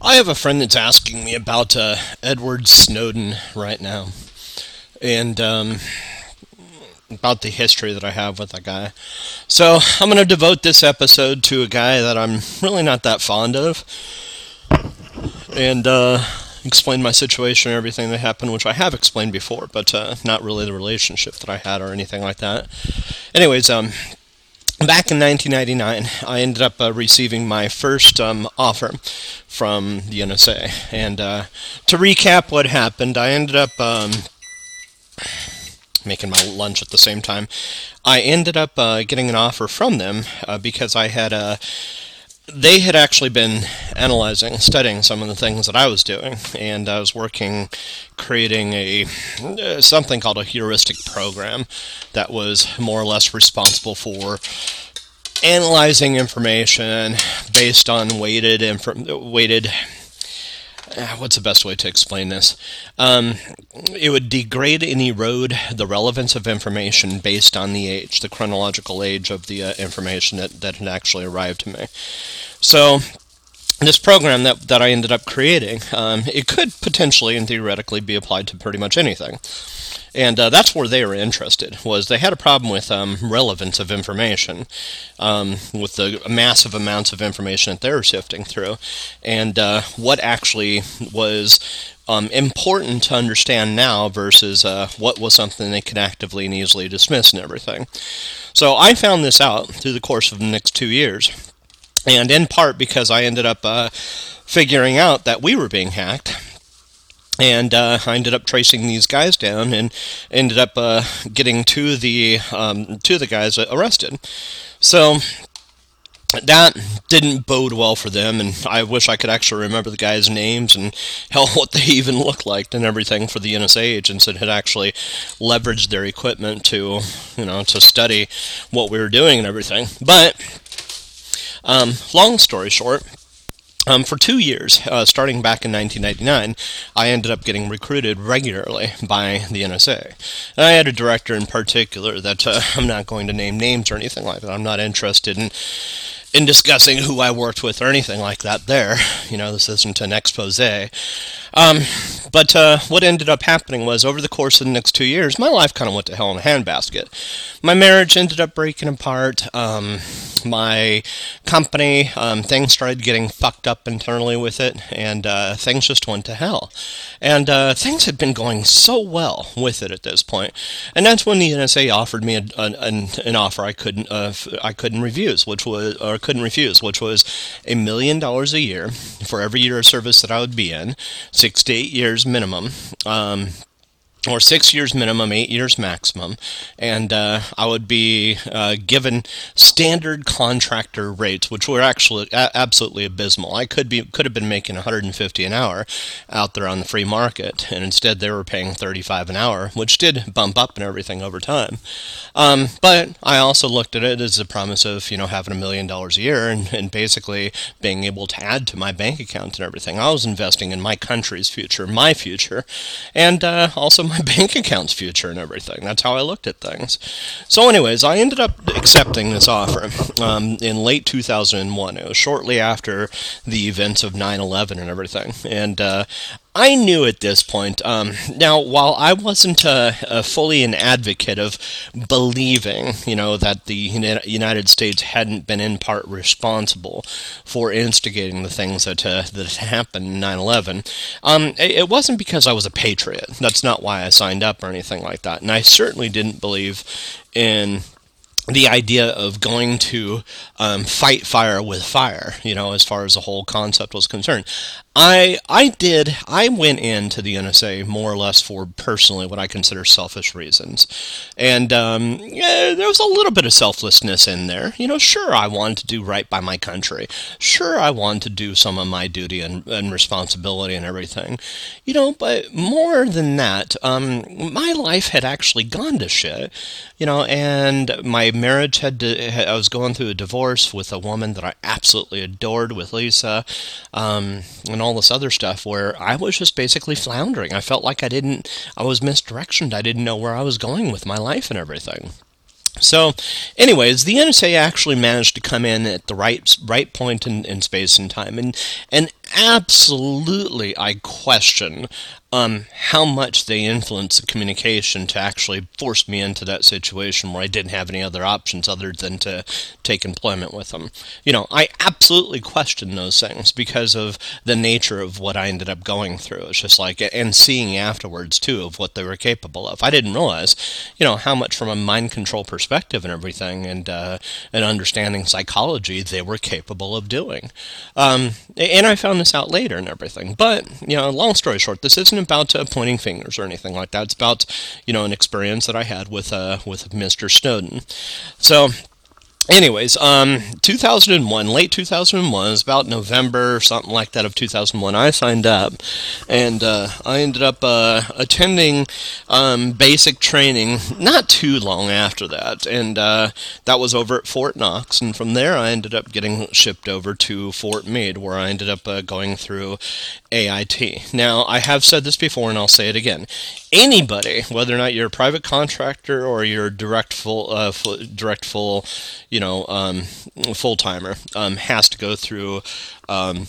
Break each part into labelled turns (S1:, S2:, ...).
S1: I have a friend that's asking me about uh, Edward Snowden right now, and um, about the history that I have with that guy. So I'm going to devote this episode to a guy that I'm really not that fond of, and uh, explain my situation and everything that happened, which I have explained before, but uh, not really the relationship that I had or anything like that. Anyways, um, back in 1999, I ended up uh, receiving my first um, offer from the NSA. And uh, to recap what happened, I ended up um, making my lunch at the same time. I ended up uh, getting an offer from them uh, because I had a they had actually been analyzing, studying some of the things that I was doing, and I was working, creating a uh, something called a heuristic program that was more or less responsible for analyzing information based on weighted inf- weighted what's the best way to explain this? Um, it would degrade and erode the relevance of information based on the age, the chronological age of the uh, information that, that had actually arrived to me. So, this program that, that I ended up creating, um, it could potentially and theoretically be applied to pretty much anything and uh, that's where they were interested. Was they had a problem with um, relevance of information, um, with the massive amounts of information that they were sifting through, and uh, what actually was um, important to understand now versus uh, what was something they could actively and easily dismiss and everything. So I found this out through the course of the next two years, and in part because I ended up uh, figuring out that we were being hacked and uh, I ended up tracing these guys down and ended up uh, getting to the um, to the guys arrested. So that didn't bode well for them, and I wish I could actually remember the guys' names and hell, what they even looked like and everything for the NSA agents that had actually leveraged their equipment to, you know, to study what we were doing and everything. But um, long story short, um, for two years, uh, starting back in 1999, I ended up getting recruited regularly by the NSA. And I had a director in particular that uh, I'm not going to name names or anything like that. I'm not interested in in discussing who I worked with or anything like that there. You know, this isn't an expose. Um, but uh, what ended up happening was over the course of the next two years, my life kind of went to hell in a handbasket. My marriage ended up breaking apart. Um, my company, um, things started getting fucked up internally with it, and uh, things just went to hell. And uh, things had been going so well with it at this point, and that's when the NSA offered me a, an, an, offer I couldn't uh, I couldn't refuse, which was or couldn't refuse, which was a million dollars a year for every year of service that I would be in, six to eight years minimum. Um, or six years minimum, eight years maximum, and uh, I would be uh, given standard contractor rates, which were actually a- absolutely abysmal. I could be could have been making 150 an hour out there on the free market, and instead they were paying 35 an hour, which did bump up and everything over time. Um, but I also looked at it as a promise of you know having a million dollars a year and, and basically being able to add to my bank account and everything. I was investing in my country's future, my future, and uh, also my my bank account's future and everything. That's how I looked at things. So, anyways, I ended up accepting this offer um, in late 2001. It was shortly after the events of 9 11 and everything. And uh, I knew at this point. Um, now, while I wasn't fully an advocate of believing, you know, that the United States hadn't been in part responsible for instigating the things that uh, that happened in 9/11, um, it, it wasn't because I was a patriot. That's not why I signed up or anything like that. And I certainly didn't believe in the idea of going to um, fight fire with fire, you know, as far as the whole concept was concerned. I I did I went into the NSA more or less for personally what I consider selfish reasons, and um, yeah, there was a little bit of selflessness in there. You know, sure I wanted to do right by my country, sure I wanted to do some of my duty and, and responsibility and everything, you know, but more than that, um, my life had actually gone to shit, you know, and my marriage had to. I was going through a divorce with a woman that I absolutely adored with Lisa, um, and all this other stuff where I was just basically floundering. I felt like I didn't, I was misdirectioned. I didn't know where I was going with my life and everything. So, anyways, the NSA actually managed to come in at the right right point in, in space and time, and and absolutely I question um, how much they influenced the communication to actually force me into that situation where I didn't have any other options other than to take employment with them. You know, I absolutely question those things because of the nature of what I ended up going through. It's just like, and seeing afterwards too of what they were capable of. I didn't realize, you know, how much from a mind control perspective and everything and, uh, and understanding psychology they were capable of doing. Um, and I found this out later and everything. But, you know, long story short, this isn't about uh, pointing fingers or anything like that. It's about you know an experience that I had with uh, with Mr. Snowden. So anyways, um, 2001, late 2001, was about November, something like that, of 2001. I signed up, and uh, I ended up uh, attending um, basic training not too long after that, and uh, that was over at Fort Knox. And from there, I ended up getting shipped over to Fort Meade, where I ended up uh, going through AIT. Now, I have said this before, and I'll say it again. Anybody, whether or not you're a private contractor or you're direct full, uh, full direct full, you know, um, full timer, um, has to go through. Um,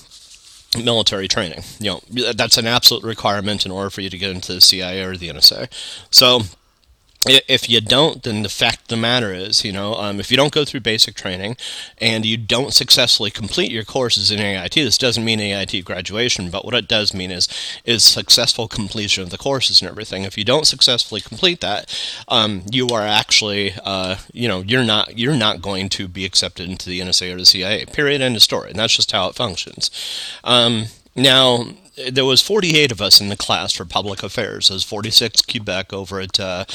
S1: military training. You know, that's an absolute requirement in order for you to get into the CIA or the NSA. So, if you don't, then the fact of the matter is, you know, um, if you don't go through basic training and you don't successfully complete your courses in AIT, this doesn't mean AIT graduation, but what it does mean is is successful completion of the courses and everything. If you don't successfully complete that, um, you are actually, uh, you know, you're not you're not going to be accepted into the NSA or the CIA. Period. End of story. And that's just how it functions. Um, now, there was 48 of us in the class for public affairs. There was 46 Quebec over at uh,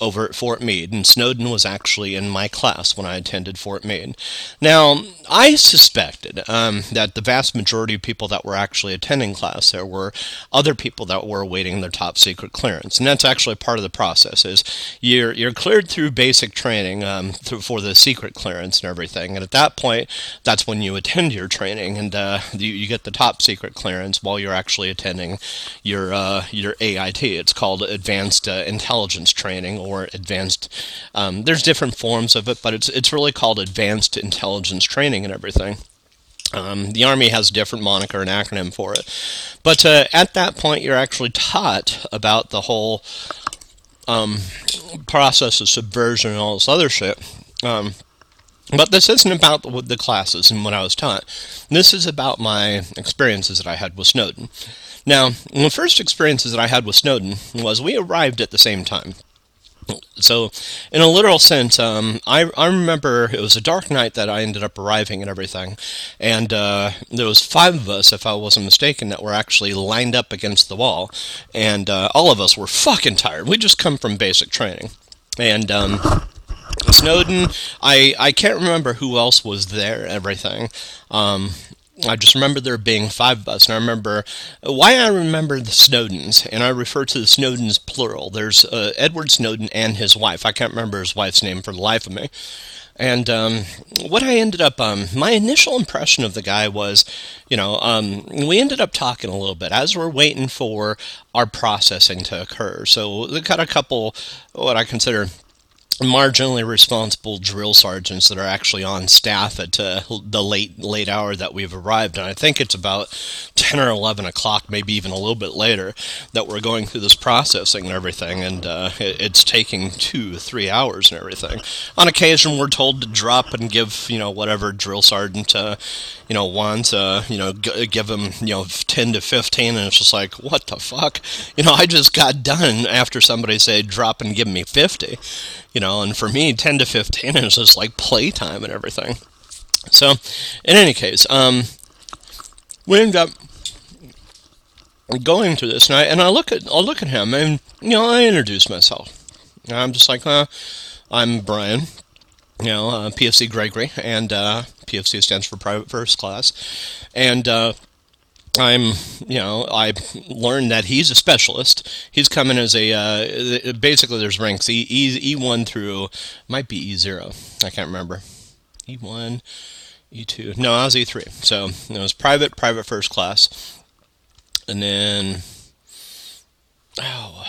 S1: over at Fort Meade, and Snowden was actually in my class when I attended Fort Meade. Now, I suspected um, that the vast majority of people that were actually attending class there were other people that were awaiting their top secret clearance, and that's actually part of the process. Is you're you're cleared through basic training um, through, for the secret clearance and everything, and at that point, that's when you attend your training and uh, you, you get the top secret clearance while you're actually attending your uh, your AIT. It's called Advanced uh, Intelligence Training or Advanced. Um, there's different forms of it, but it's it's really called Advanced Intelligence Training and everything. Um, the Army has a different moniker and acronym for it. But uh, at that point, you're actually taught about the whole um, process of subversion and all this other shit. Um, but this isn't about the, classes and what I was taught. This is about my experiences that I had with Snowden. Now, the first experiences that I had with Snowden was we arrived at the same time. So, in a literal sense, um, I, I remember it was a dark night that I ended up arriving and everything, and uh, there was five of us, if I wasn't mistaken, that were actually lined up against the wall, and uh, all of us were fucking tired. We just come from basic training, and um, Snowden, I I can't remember who else was there. Everything. Um, I just remember there being five of us, and I remember why I remember the Snowdens, and I refer to the Snowdens plural. There's uh, Edward Snowden and his wife. I can't remember his wife's name for the life of me. And um, what I ended up, um, my initial impression of the guy was, you know, um, we ended up talking a little bit as we're waiting for our processing to occur. So we got a couple, what I consider marginally responsible drill sergeants that are actually on staff at uh, the late late hour that we've arrived. And I think it's about 10 or 11 o'clock maybe even a little bit later that we're going through this processing and everything. And uh, it, it's taking two three hours and everything. On occasion we're told to drop and give you know whatever drill sergeant uh, you know wants uh, you know g- give them you know 10 to 15 and it's just like what the fuck? You know I just got done after somebody said drop and give me 50 you know, and for me, 10 to 15 is just like playtime and everything. So, in any case, um, we end up going through this, and I, and I look at I look at him, and you know, I introduce myself. And I'm just like, uh, I'm Brian, you know, uh, PFC Gregory, and uh, PFC stands for Private First Class, and uh, I'm, you know, I learned that he's a specialist. He's coming as a, uh, basically there's ranks E, e, E1 through, might be E0. I can't remember. E1, E2. No, I was E3. So it was private, private first class. And then, oh,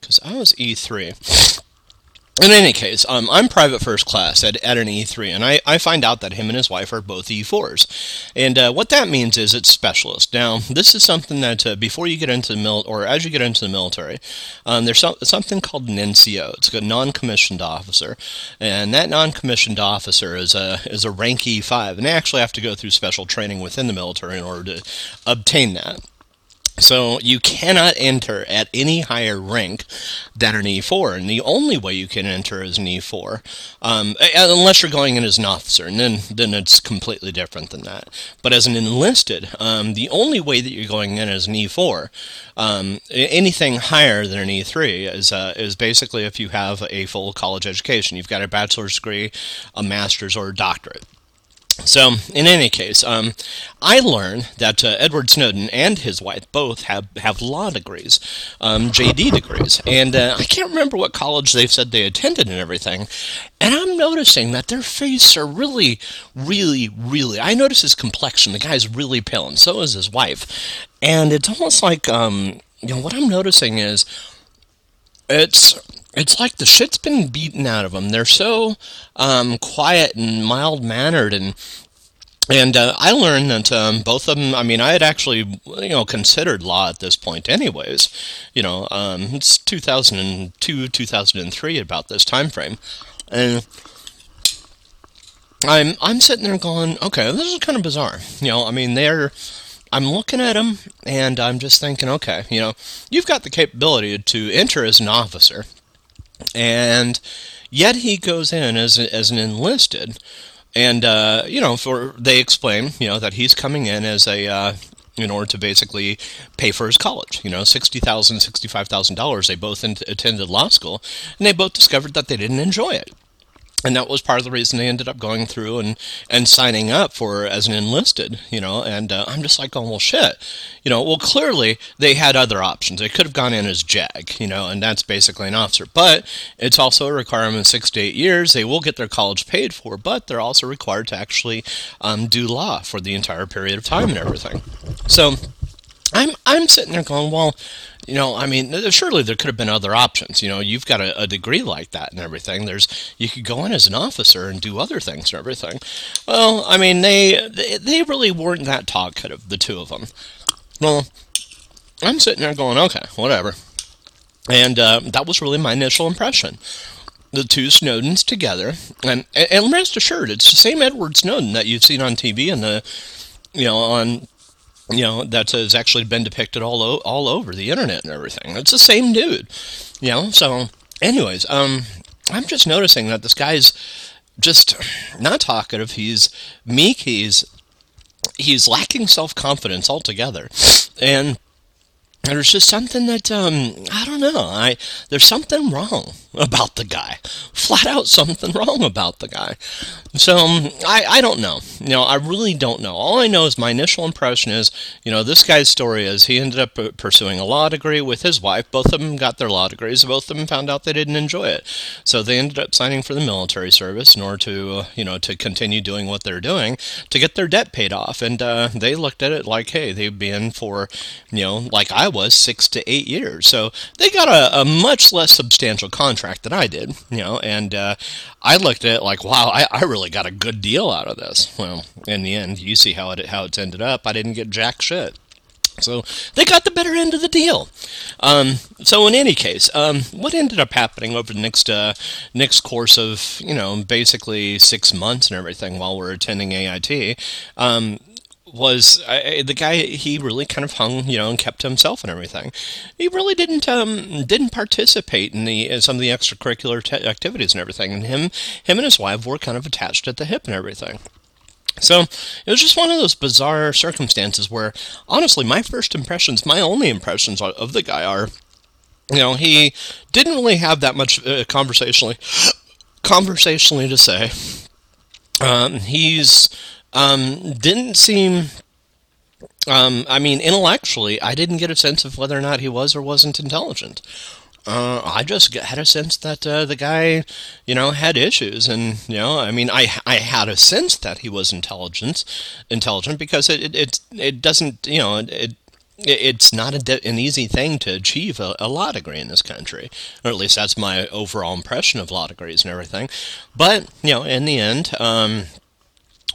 S1: because I was E3. In any case, um, I'm private first class at, at an E3, and I, I find out that him and his wife are both E4s. And uh, what that means is it's specialist. Now, this is something that uh, before you get into the mil, or as you get into the military, um, there's so, something called an NCO. It's a non-commissioned officer, and that non-commissioned officer is a is a rank E5, and they actually have to go through special training within the military in order to obtain that. So you cannot enter at any higher rank than an E4, and the only way you can enter is an E4, um, unless you're going in as an officer, and then then it's completely different than that. But as an enlisted, um, the only way that you're going in as an E4, um, anything higher than an E3 is uh, is basically if you have a full college education, you've got a bachelor's degree, a master's, or a doctorate. So, in any case, um, I learned that uh, Edward Snowden and his wife both have, have law degrees, um, JD degrees, and uh, I can't remember what college they've said they attended and everything. And I'm noticing that their faces are really, really, really. I notice his complexion. The guy's really pale, and so is his wife. And it's almost like, um, you know, what I'm noticing is it's it's like the shit's been beaten out of them. They're so um, quiet and mild mannered, and and uh, I learned that um, both of them. I mean, I had actually you know considered law at this point, anyways. You know, um, it's 2002, 2003, about this time frame, and. I'm I'm sitting there going, okay, this is kind of bizarre. You know, I mean, they're I'm looking at them, and I'm just thinking, okay, you know, you've got the capability to enter as an officer, and yet he goes in as as an enlisted, and uh, you know, for they explain, you know, that he's coming in as a uh, in order to basically pay for his college. You know, sixty thousand, sixty-five thousand dollars. They both attended law school, and they both discovered that they didn't enjoy it and that was part of the reason they ended up going through and and signing up for as an enlisted you know and uh, i'm just like oh well shit. You know well clearly they had other options. They could have gone in as jag you know and that's basically an officer. But it's also a requirement of six to eight years. They will get their college paid for but they're also required to actually um, do law for the entire period of time and everything. So i'm i'm sitting there going well you know, I mean, surely there could have been other options. You know, you've got a, a, degree like that and everything. There's you could go in as an officer and do other things and everything. Well, I mean, they they really weren't that talkative, the two of them. Well, I'm sitting there going, okay, whatever. And uh, that was really my initial impression. The two Snowdens together, and and rest assured, it's the same Edward Snowden that you've seen on TV and the, you know, on you know that has actually been depicted all o- all over the internet and everything. It's the same dude, you know. So, anyways, um, I'm just noticing that this guy's just not talkative. He's meek. He's he's lacking self confidence altogether, and there's just something that um, I don't know. I there's something wrong about the guy. Flat out something wrong about the guy. So um, I I don't know. You know, I really don't know. All I know is my initial impression is, you know, this guy's story is he ended up pursuing a law degree with his wife. Both of them got their law degrees. Both of them found out they didn't enjoy it. So they ended up signing for the military service in order to, uh, you know, to continue doing what they're doing to get their debt paid off. And uh, they looked at it like, hey, they've been for, you know, like I was six to eight years. So they got a, a much less substantial contract than I did, you know, and uh, I looked at it like, wow, I, I really got a good deal out of this. Well, in the end, you see how it how it's ended up. I didn't get jack shit. So they got the better end of the deal. Um, so in any case, um, what ended up happening over the next uh, next course of you know basically six months and everything while we're attending AIT, um, was the guy he really kind of hung you know and kept to himself and everything. He really didn't um, didn't participate in the in some of the extracurricular te- activities and everything. And him him and his wife were kind of attached at the hip and everything. So it was just one of those bizarre circumstances where honestly my first impressions my only impressions of the guy are you know he didn't really have that much uh, conversationally conversationally to say. Um, he's um, didn't seem. Um, I mean, intellectually, I didn't get a sense of whether or not he was or wasn't intelligent. Uh, I just had a sense that uh, the guy, you know, had issues, and you know, I mean, I I had a sense that he was intelligent, intelligent because it it it, it doesn't, you know, it it's not a, an easy thing to achieve a, a, law degree in this country, or at least that's my overall impression of law degrees and everything. But you know, in the end, um,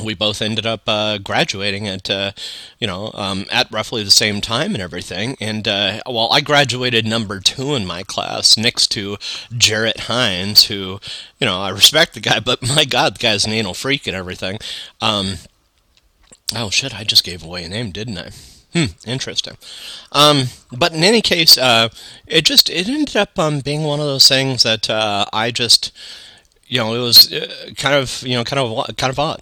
S1: we both ended up uh, graduating at uh, you know um, at roughly the same time and everything and uh, well I graduated number two in my class next to Jarrett Hines who you know I respect the guy but my god the guy's an anal freak and everything um, oh shit I just gave away a name didn't I Hmm, interesting. Um, but in any case, uh, it just it ended up um, being one of those things that uh, I just, you know, it was uh, kind of you know kind of kind of odd.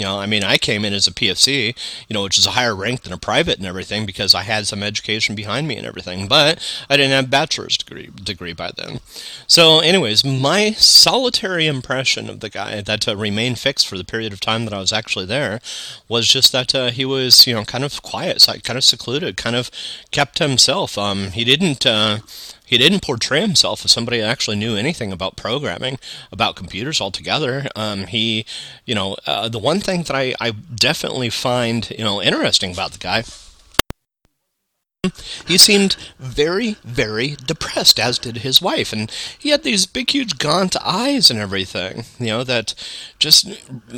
S1: You know, I mean, I came in as a PFC, you know, which is a higher rank than a private and everything because I had some education behind me and everything, but I didn't have a bachelor's degree degree by then. So, anyways, my solitary impression of the guy that uh, remained fixed for the period of time that I was actually there was just that uh, he was, you know, kind of quiet, kind of secluded, kind of kept himself. Um, he didn't. Uh, he didn't portray himself as somebody that actually knew anything about programming, about computers altogether. Um, he, you know, uh, the one thing that I, I definitely find, you know, interesting about the guy he seemed very, very depressed, as did his wife, and he had these big, huge, gaunt eyes and everything, you know, that just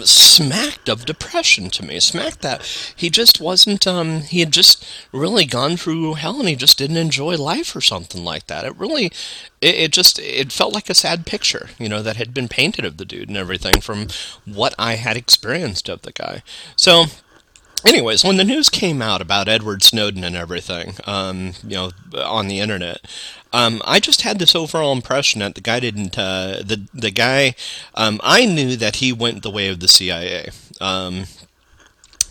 S1: smacked of depression to me. Smacked that he just wasn't, um, he had just really gone through hell and he just didn't enjoy life or something like that. It really, it, it just, it felt like a sad picture, you know, that had been painted of the dude and everything from what I had experienced of the guy. So, anyways, when the news came out about Edward Snowden and everything, um, you know, on the internet, um, I just had this overall impression that the guy didn't. Uh, the the guy, um, I knew that he went the way of the CIA. Um,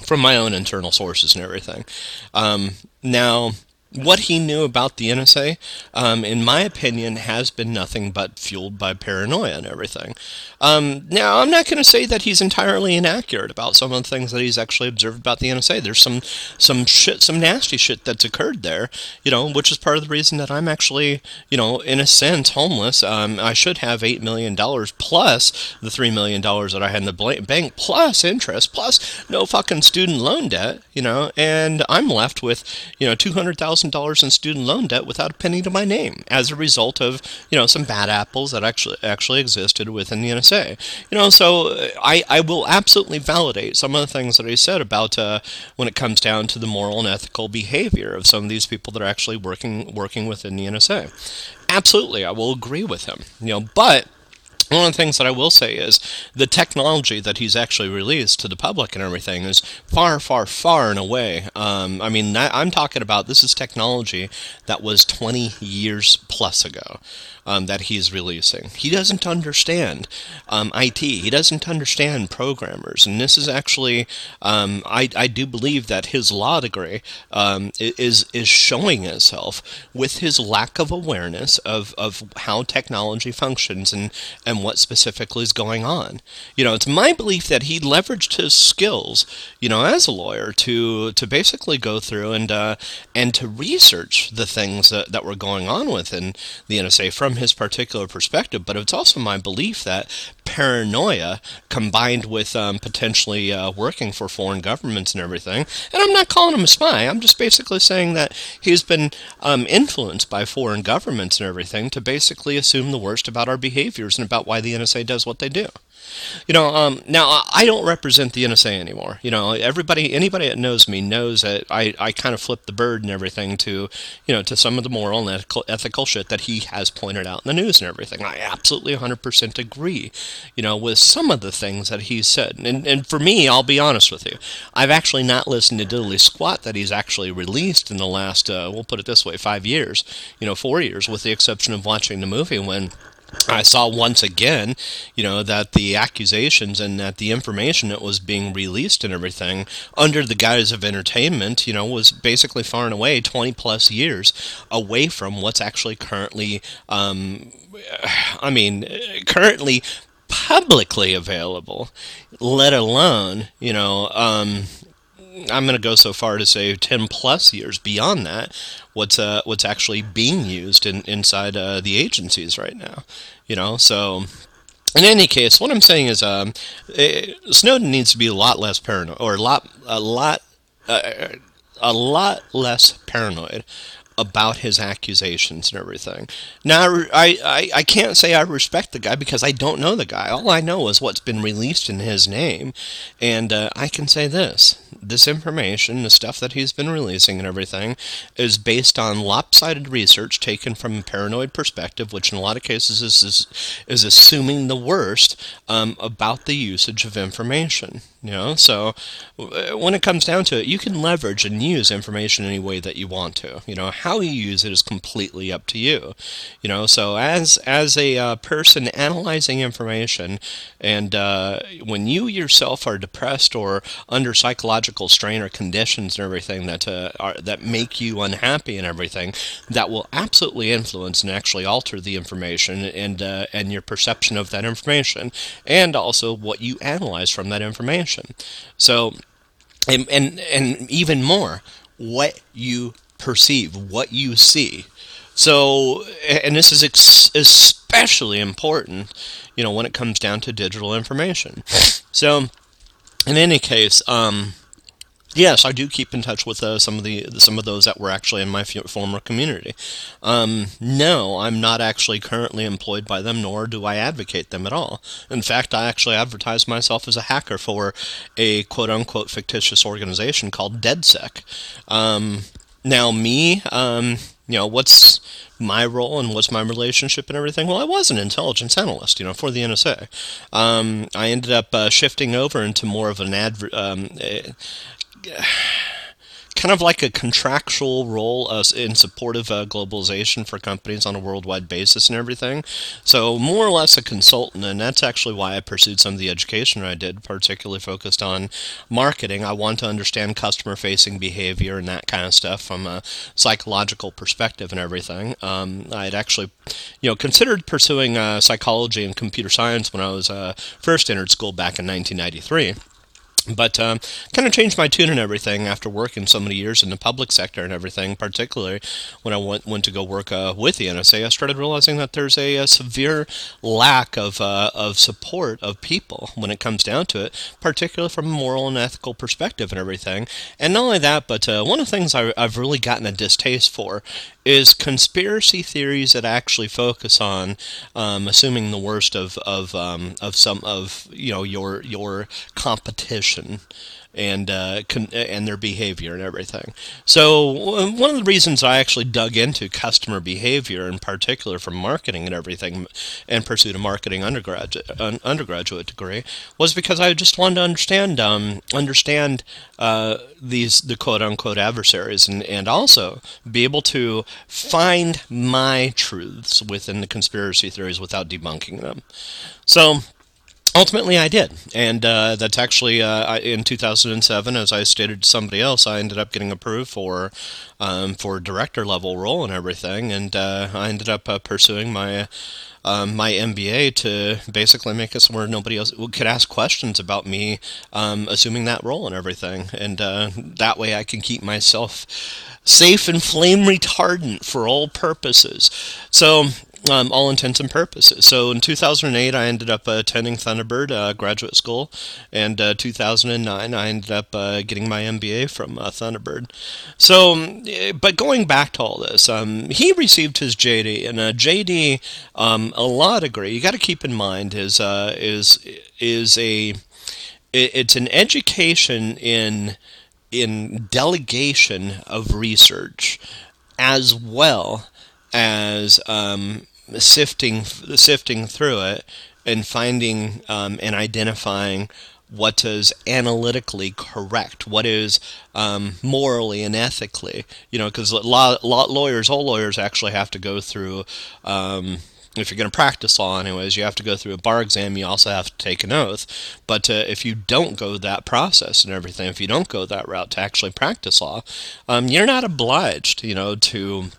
S1: from my own internal sources and everything. Um, now, what he knew about the NSA, um, in my opinion, has been nothing but fueled by paranoia and everything. Um, now, I'm not going to say that he's entirely inaccurate about some of the things that he's actually observed about the NSA. There's some some shit, some nasty shit that's occurred there, you know, which is part of the reason that I'm actually, you know, in a sense, homeless. Um, I should have eight million dollars plus the three million dollars that I had in the bank, plus interest, plus no fucking student loan debt, you know, and I'm left with, you know, two hundred thousand $1,000 in student loan debt without a penny to my name as a result of, you know, some bad apples that actually actually existed within the NSA. You know, so uh, I, I will absolutely validate some of the things that he said about uh, when it comes down to the moral and ethical behavior of some of these people that are actually working working within the NSA. Absolutely, I will agree with him. You know, but one of the things that I will say is the technology that he's actually released to the public and everything is far, far, far and away. Um, I mean, I'm talking about this is technology that was 20 years plus ago um, that he's releasing. He doesn't understand um, IT. He doesn't understand programmers, and this is actually, um, I, I do believe that his law degree um, is is showing itself with his lack of awareness of, of how technology functions and and what specifically is going on. You know, it's my belief that he leveraged his skills, you know, as a lawyer to to basically go through and uh, and to research the things that, that were going on within the NSA from from his particular perspective, but it's also my belief that paranoia combined with um, potentially uh, working for foreign governments and everything. And I'm not calling him a spy. I'm just basically saying that he's been um, influenced by foreign governments and everything to basically assume the worst about our behaviors and about why the NSA does what they do. You know, um, now I don't represent the NSA anymore. You know, everybody, anybody that knows me knows that I, I kind of flip the bird and everything to, you know, to some of the moral and ethical, ethical shit that he has pointed out in the news and everything. I absolutely 100% agree, you know, with some of the things that he's said. And, and for me, I'll be honest with you, I've actually not listened to Diddly Squat that he's actually released in the last, uh, we'll put it this way, five years, you know, four years, with the exception of watching the movie when I saw once again, you know, that the accusations and that the information that was being released and everything under the guise of entertainment, you know, was basically far and away 20 plus years away from what's actually currently, um, I mean, currently publicly available, let alone, you know, um, I'm going to go so far to say 10 plus years beyond that, what's uh, what's actually being used in, inside uh, the agencies right now. You know, so in any case, what I'm saying is, um, it, eh, Snowden needs to be a lot less paranoid, or a lot, a lot. Uh, a lot less paranoid about his accusations and everything. Now, I, I, I can't say I respect the guy because I don't know the guy. All I know is what's been released in his name. And uh, I can say this this information, the stuff that he's been releasing and everything, is based on lopsided research taken from a paranoid perspective, which in a lot of cases is is, is assuming the worst um, about the usage of information. You know, so uh, when it comes down to it, you can leverage and use information any way that you want to. You know, how you use it is completely up to you. You know, so as as a uh, person analyzing information, and uh, when you yourself are depressed or under psychological strain or conditions and everything that uh, are, that make you unhappy and everything, that will absolutely influence and actually alter the information and uh, and your perception of that information, and also what you analyze from that information. So, and, and, and even more, what you perceive, what you see. So, and this is ex- especially important, you know, when it comes down to digital information. So, in any case, um, Yes, I do keep in touch with uh, some of the some of those that were actually in my former community. Um, no, I'm not actually currently employed by them, nor do I advocate them at all. In fact, I actually advertise myself as a hacker for a quote unquote fictitious organization called DedSec. Um, now, me, um, you know, what's my role and what's my relationship and everything? Well, I was an intelligence analyst, you know, for the NSA. Um, I ended up uh, shifting over into more of an adver- um, kind of like a contractual role uh, in support of uh, globalization for companies on a worldwide basis and everything. So more or less a consultant, and that's actually why I pursued some of the education I did, particularly focused on marketing. I want to understand customer-facing behavior and that kind of stuff from a psychological perspective and everything. Um, I had actually, you know, considered pursuing uh, psychology and computer science when I was uh, first entered school back in 1993 but um, kind of changed my tune and everything after working so many years in the public sector and everything. Particularly when I went went to go work uh, with the NSA, I started realizing that there's a, a severe lack of uh, of support of people when it comes down to it, particularly from a moral and ethical perspective and everything. And not only that, but uh, one of the things I, I've really gotten a distaste for is conspiracy theories that actually focus on um, assuming the worst of of um, of some of you know your your competition and uh, con- and their behavior and everything. So one of the reasons I actually dug into customer behavior, in particular from marketing and everything, and pursued a marketing undergraduate un- undergraduate degree, was because I just wanted to understand um, understand uh, these the quote unquote adversaries and and also be able to find my truths within the conspiracy theories without debunking them. So ultimately I did, and uh, that's actually uh, in 2007. As I stated to somebody else, I ended up getting approved for um, for director level role and everything, and uh, I ended up uh, pursuing my. Um, my MBA to basically make it where nobody else could ask questions about me um, assuming that role and everything, and uh, that way I can keep myself safe and flame retardant for all purposes. So um, all intents and purposes. So in 2008, I ended up uh, attending Thunderbird uh, graduate school, and uh, 2009, I ended up uh, getting my MBA from uh, Thunderbird. So, um, but going back to all this, um, he received his JD, and a JD, um, a law degree. You got to keep in mind is uh, is is a it's an education in in delegation of research as well as um, sifting sifting through it and finding um, and identifying what is analytically correct, what is um, morally and ethically, you know, because law, law, lawyers, all lawyers actually have to go through. Um, if you're going to practice law, anyways, you have to go through a bar exam. You also have to take an oath. But uh, if you don't go that process and everything, if you don't go that route to actually practice law, um, you're not obliged, you know, to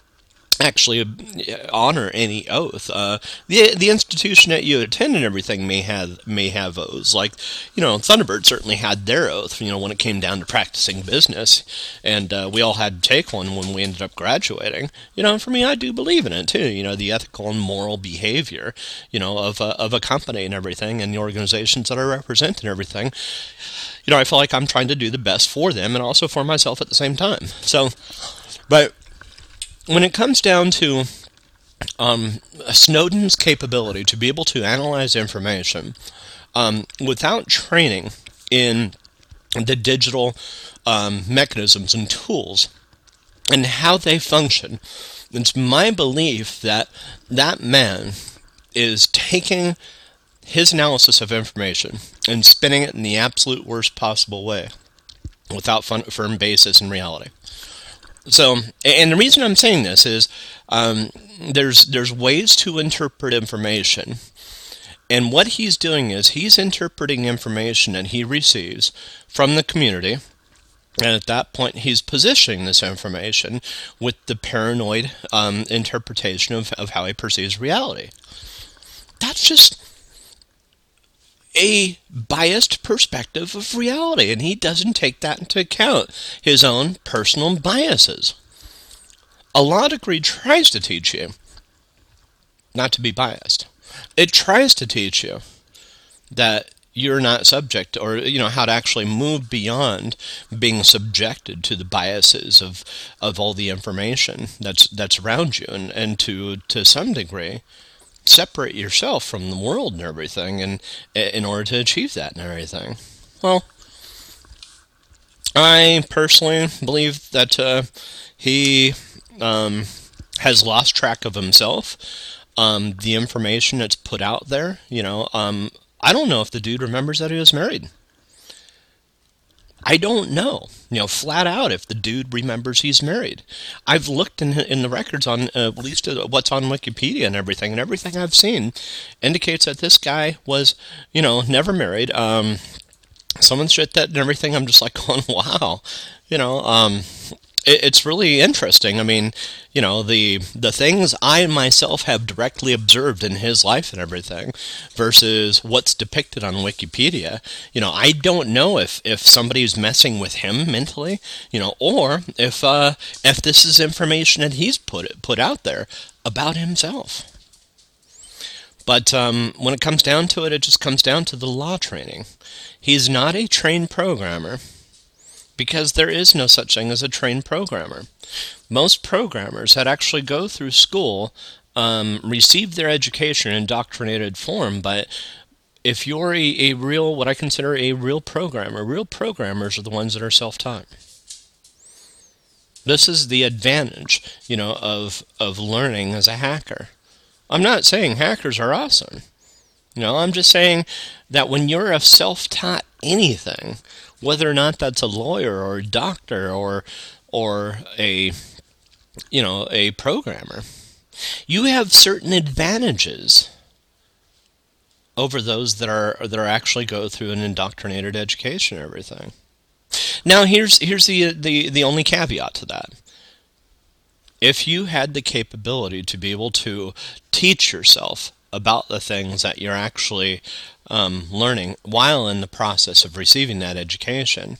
S1: actually uh, honor any oath. Uh, the the institution that you attend and everything may have may have oaths. Like you know, Thunderbird certainly had their oath. You know, when it came down to practicing business, and uh, we all had to take one when we ended up graduating. You know, for me, I do believe in it too. You know, the ethical and moral behavior. You know, of a, of a company and everything, and the organizations that I represent and everything. You know, I feel like I'm trying to do the best for them and also for myself at the same time. So, but when it comes down to um, Snowden's capability to be able to analyze information um, without training in the digital um, mechanisms and tools and how they function, it's my belief that that man is taking his analysis of information and spinning it in the absolute worst possible way without firm basis in reality. So, and the reason I'm saying this is um, there's there's ways to interpret information, and what he's doing is he's interpreting information that he receives from the community, and at that point he's positioning this information with the paranoid um, interpretation of, of how he perceives reality. That's just a biased perspective of reality, and he doesn't take that into account, his own personal biases. A law degree tries to teach you not to be biased. It tries to teach you that you're not subject or you know how to actually move beyond being subjected to the biases of of all the information that's that's around you and and to to some degree separate yourself from the world and everything and in order to achieve that and everything. Well i personally believe that uh, he um, has lost track of himself. Um, the information that's put out there you know um, i don't know if the dude remembers that he was married I don't know, you know, flat out if the dude remembers he's married. I've looked in in the records on uh, at least uh, what's on Wikipedia and everything, and everything I've seen indicates that this guy was, you know, never married. Um, someone shit that and everything. I'm just like going, wow, you know, um, it's really interesting. I mean, you know, the the things I myself have directly observed in his life and everything versus what's depicted on Wikipedia. You know, I don't know if if somebody's messing with him mentally, you know, or if uh, if this is information that he's put put out there about himself. But um, when it comes down to it, it just comes down to the law training. He's not a trained programmer because there is no such thing as a trained programmer. Most programmers that actually go through school um, receive their education in indoctrinated form, but if you're a, a real, what I consider a real programmer, real programmers are the ones that are self taught. This is the advantage, you know, of of learning as a hacker. I'm not saying hackers are awesome. You know, I'm just saying that when you're a self taught anything, whether or not that's a lawyer or a doctor or or a you know a programmer. You have certain advantages over those that are that are actually go through an indoctrinated education and everything. Now here's here's the the the only caveat to that. If you had the capability to be able to teach yourself about the things that you're actually um, learning while in the process of receiving that education.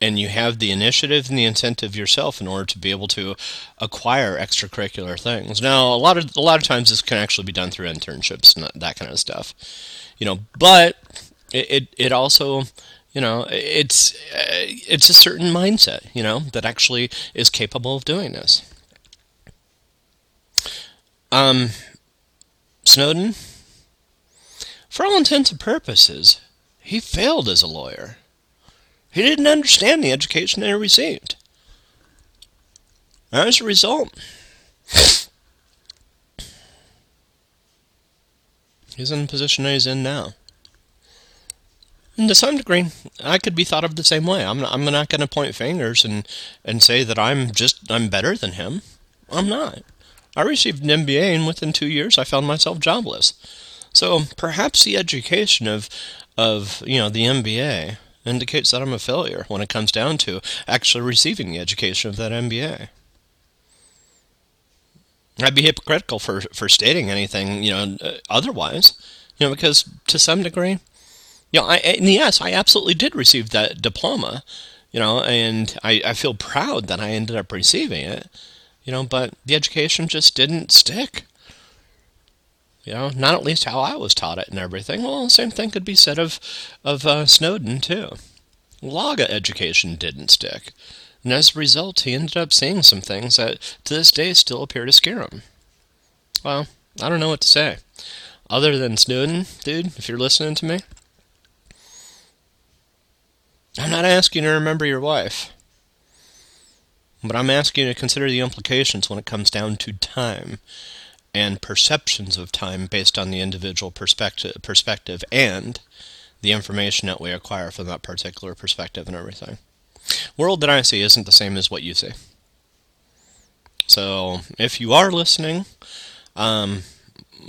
S1: And you have the initiative and the incentive yourself in order to be able to acquire extracurricular things. Now, a lot of a lot of times this can actually be done through internships and that kind of stuff, you know. But it it, it also you know it's it's a certain mindset you know that actually is capable of doing this um snowden for all intents and purposes, he failed as a lawyer. He didn't understand the education that he received. As a result, he's in the position that he's in now. And to some degree, I could be thought of the same way. I'm not, I'm not going to point fingers and, and say that I'm just I'm better than him. I'm not. I received an MBA, and within two years, I found myself jobless. So perhaps the education of of you know the MBA indicates that I'm a failure when it comes down to actually receiving the education of that MBA. I'd be hypocritical for for stating anything, you know, uh, otherwise, you know, because to some degree, you know, I and yes, I absolutely did receive that diploma, you know, and I, I feel proud that I ended up receiving it, you know, but the education just didn't stick. You know, not at least how I was taught it and everything. Well, the same thing could be said of of uh, Snowden too. Laga education didn't stick. And as a result, he ended up seeing some things that to this day still appear to scare him. Well, I don't know what to say. Other than Snowden, dude, if you're listening to me, I'm not asking you to remember your wife. But I'm asking you to consider the implications when it comes down to time and perceptions of time based on the individual perspective, perspective and the information that we acquire from that particular perspective and everything. World that I see isn't the same as what you see. So if you are listening, um,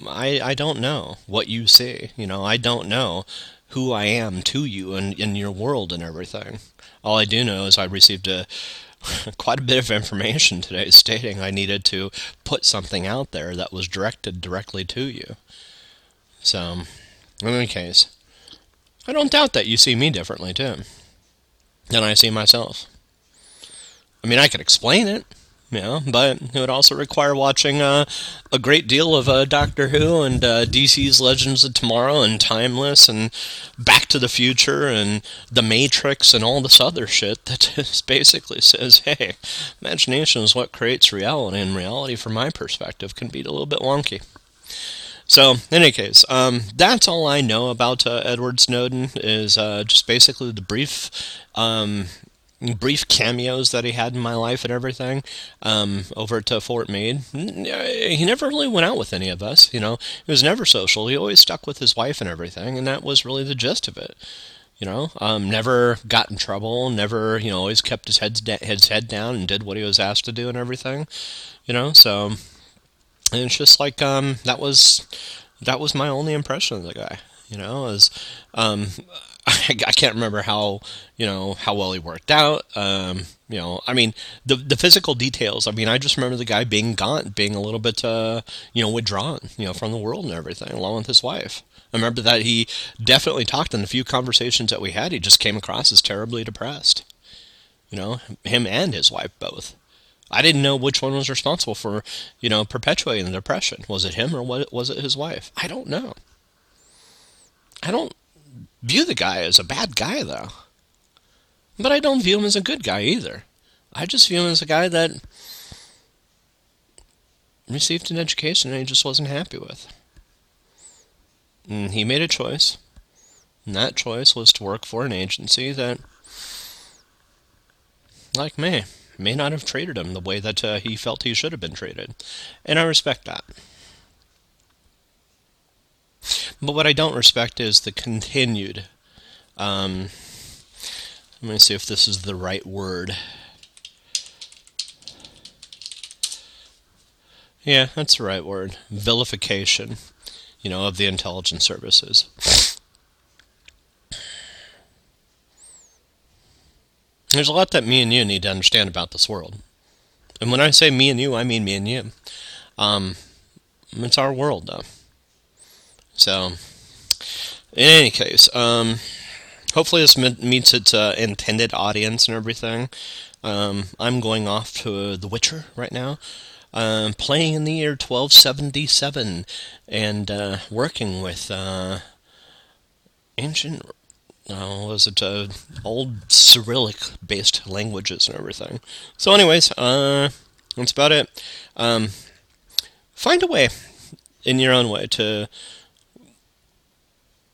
S1: I I don't know what you see. You know, I don't know who I am to you and in your world and everything. All I do know is I received a quite a bit of information today stating I needed to put something out there that was directed directly to you. So, in any case, I don't doubt that you see me differently too than I see myself. I mean, I could explain it, know, but it would also require watching uh, a great deal of uh, Doctor Who and uh, DC's Legends of Tomorrow and Timeless and Back to the Future and The Matrix and all this other shit that just basically says, hey, imagination is what creates reality, and reality, from my perspective, can be a little bit wonky. So, in any case, um, that's all I know about uh, Edward Snowden. Is uh, just basically the brief, um, brief cameos that he had in my life and everything. Um, over to Fort Meade, he never really went out with any of us. You know, he was never social. He always stuck with his wife and everything, and that was really the gist of it. You know, um, never got in trouble. Never, you know, always kept his head his head down and did what he was asked to do and everything. You know, so and it's just like um, that was that was my only impression of the guy. You know, as I, I, can't remember how you know how well he worked out. Um, you know, I mean the the physical details. I mean, I just remember the guy being gaunt, being a little bit uh, you know withdrawn, you know, from the world and everything, along with his wife. I remember that he definitely talked in a few conversations that we had. He just came across as terribly depressed. You know, him and his wife both. I didn't know which one was responsible for, you know, perpetuating the depression. Was it him or was it his wife? I don't know. I don't view the guy as a bad guy, though. But I don't view him as a good guy either. I just view him as a guy that received an education and he just wasn't happy with. And he made a choice. And that choice was to work for an agency that, like me, may not have treated him the way that uh, he felt he should have been treated. And I respect that. But what I don't respect is the continued. Um, let me see if this is the right word. Yeah, that's the right word. Vilification, you know, of the intelligence services. There's a lot that me and you need to understand about this world. And when I say me and you, I mean me and you. Um, it's our world, though. So, in any case, um, hopefully this meets its uh, intended audience and everything. Um, I'm going off to The Witcher right now. Um, playing in the year 1277 and uh, working with uh, ancient uh, was it uh, old Cyrillic based languages and everything. So, anyways, uh, that's about it. Um, find a way, in your own way, to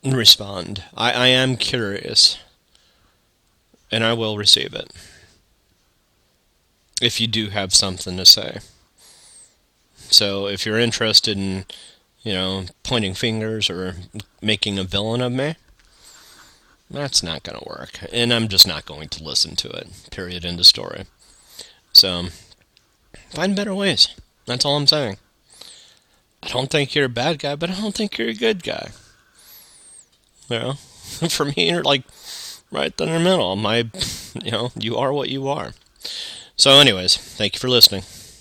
S1: respond. I, I am curious, and I will receive it if you do have something to say. So, if you're interested in, you know, pointing fingers or making a villain of me that's not going to work. And I'm just not going to listen to it. Period. End of story. So, find better ways. That's all I'm saying. I don't think you're a bad guy, but I don't think you're a good guy. Know, for me, you're like right in the middle. My, you know, you are what you are. So, anyways, thank you for listening.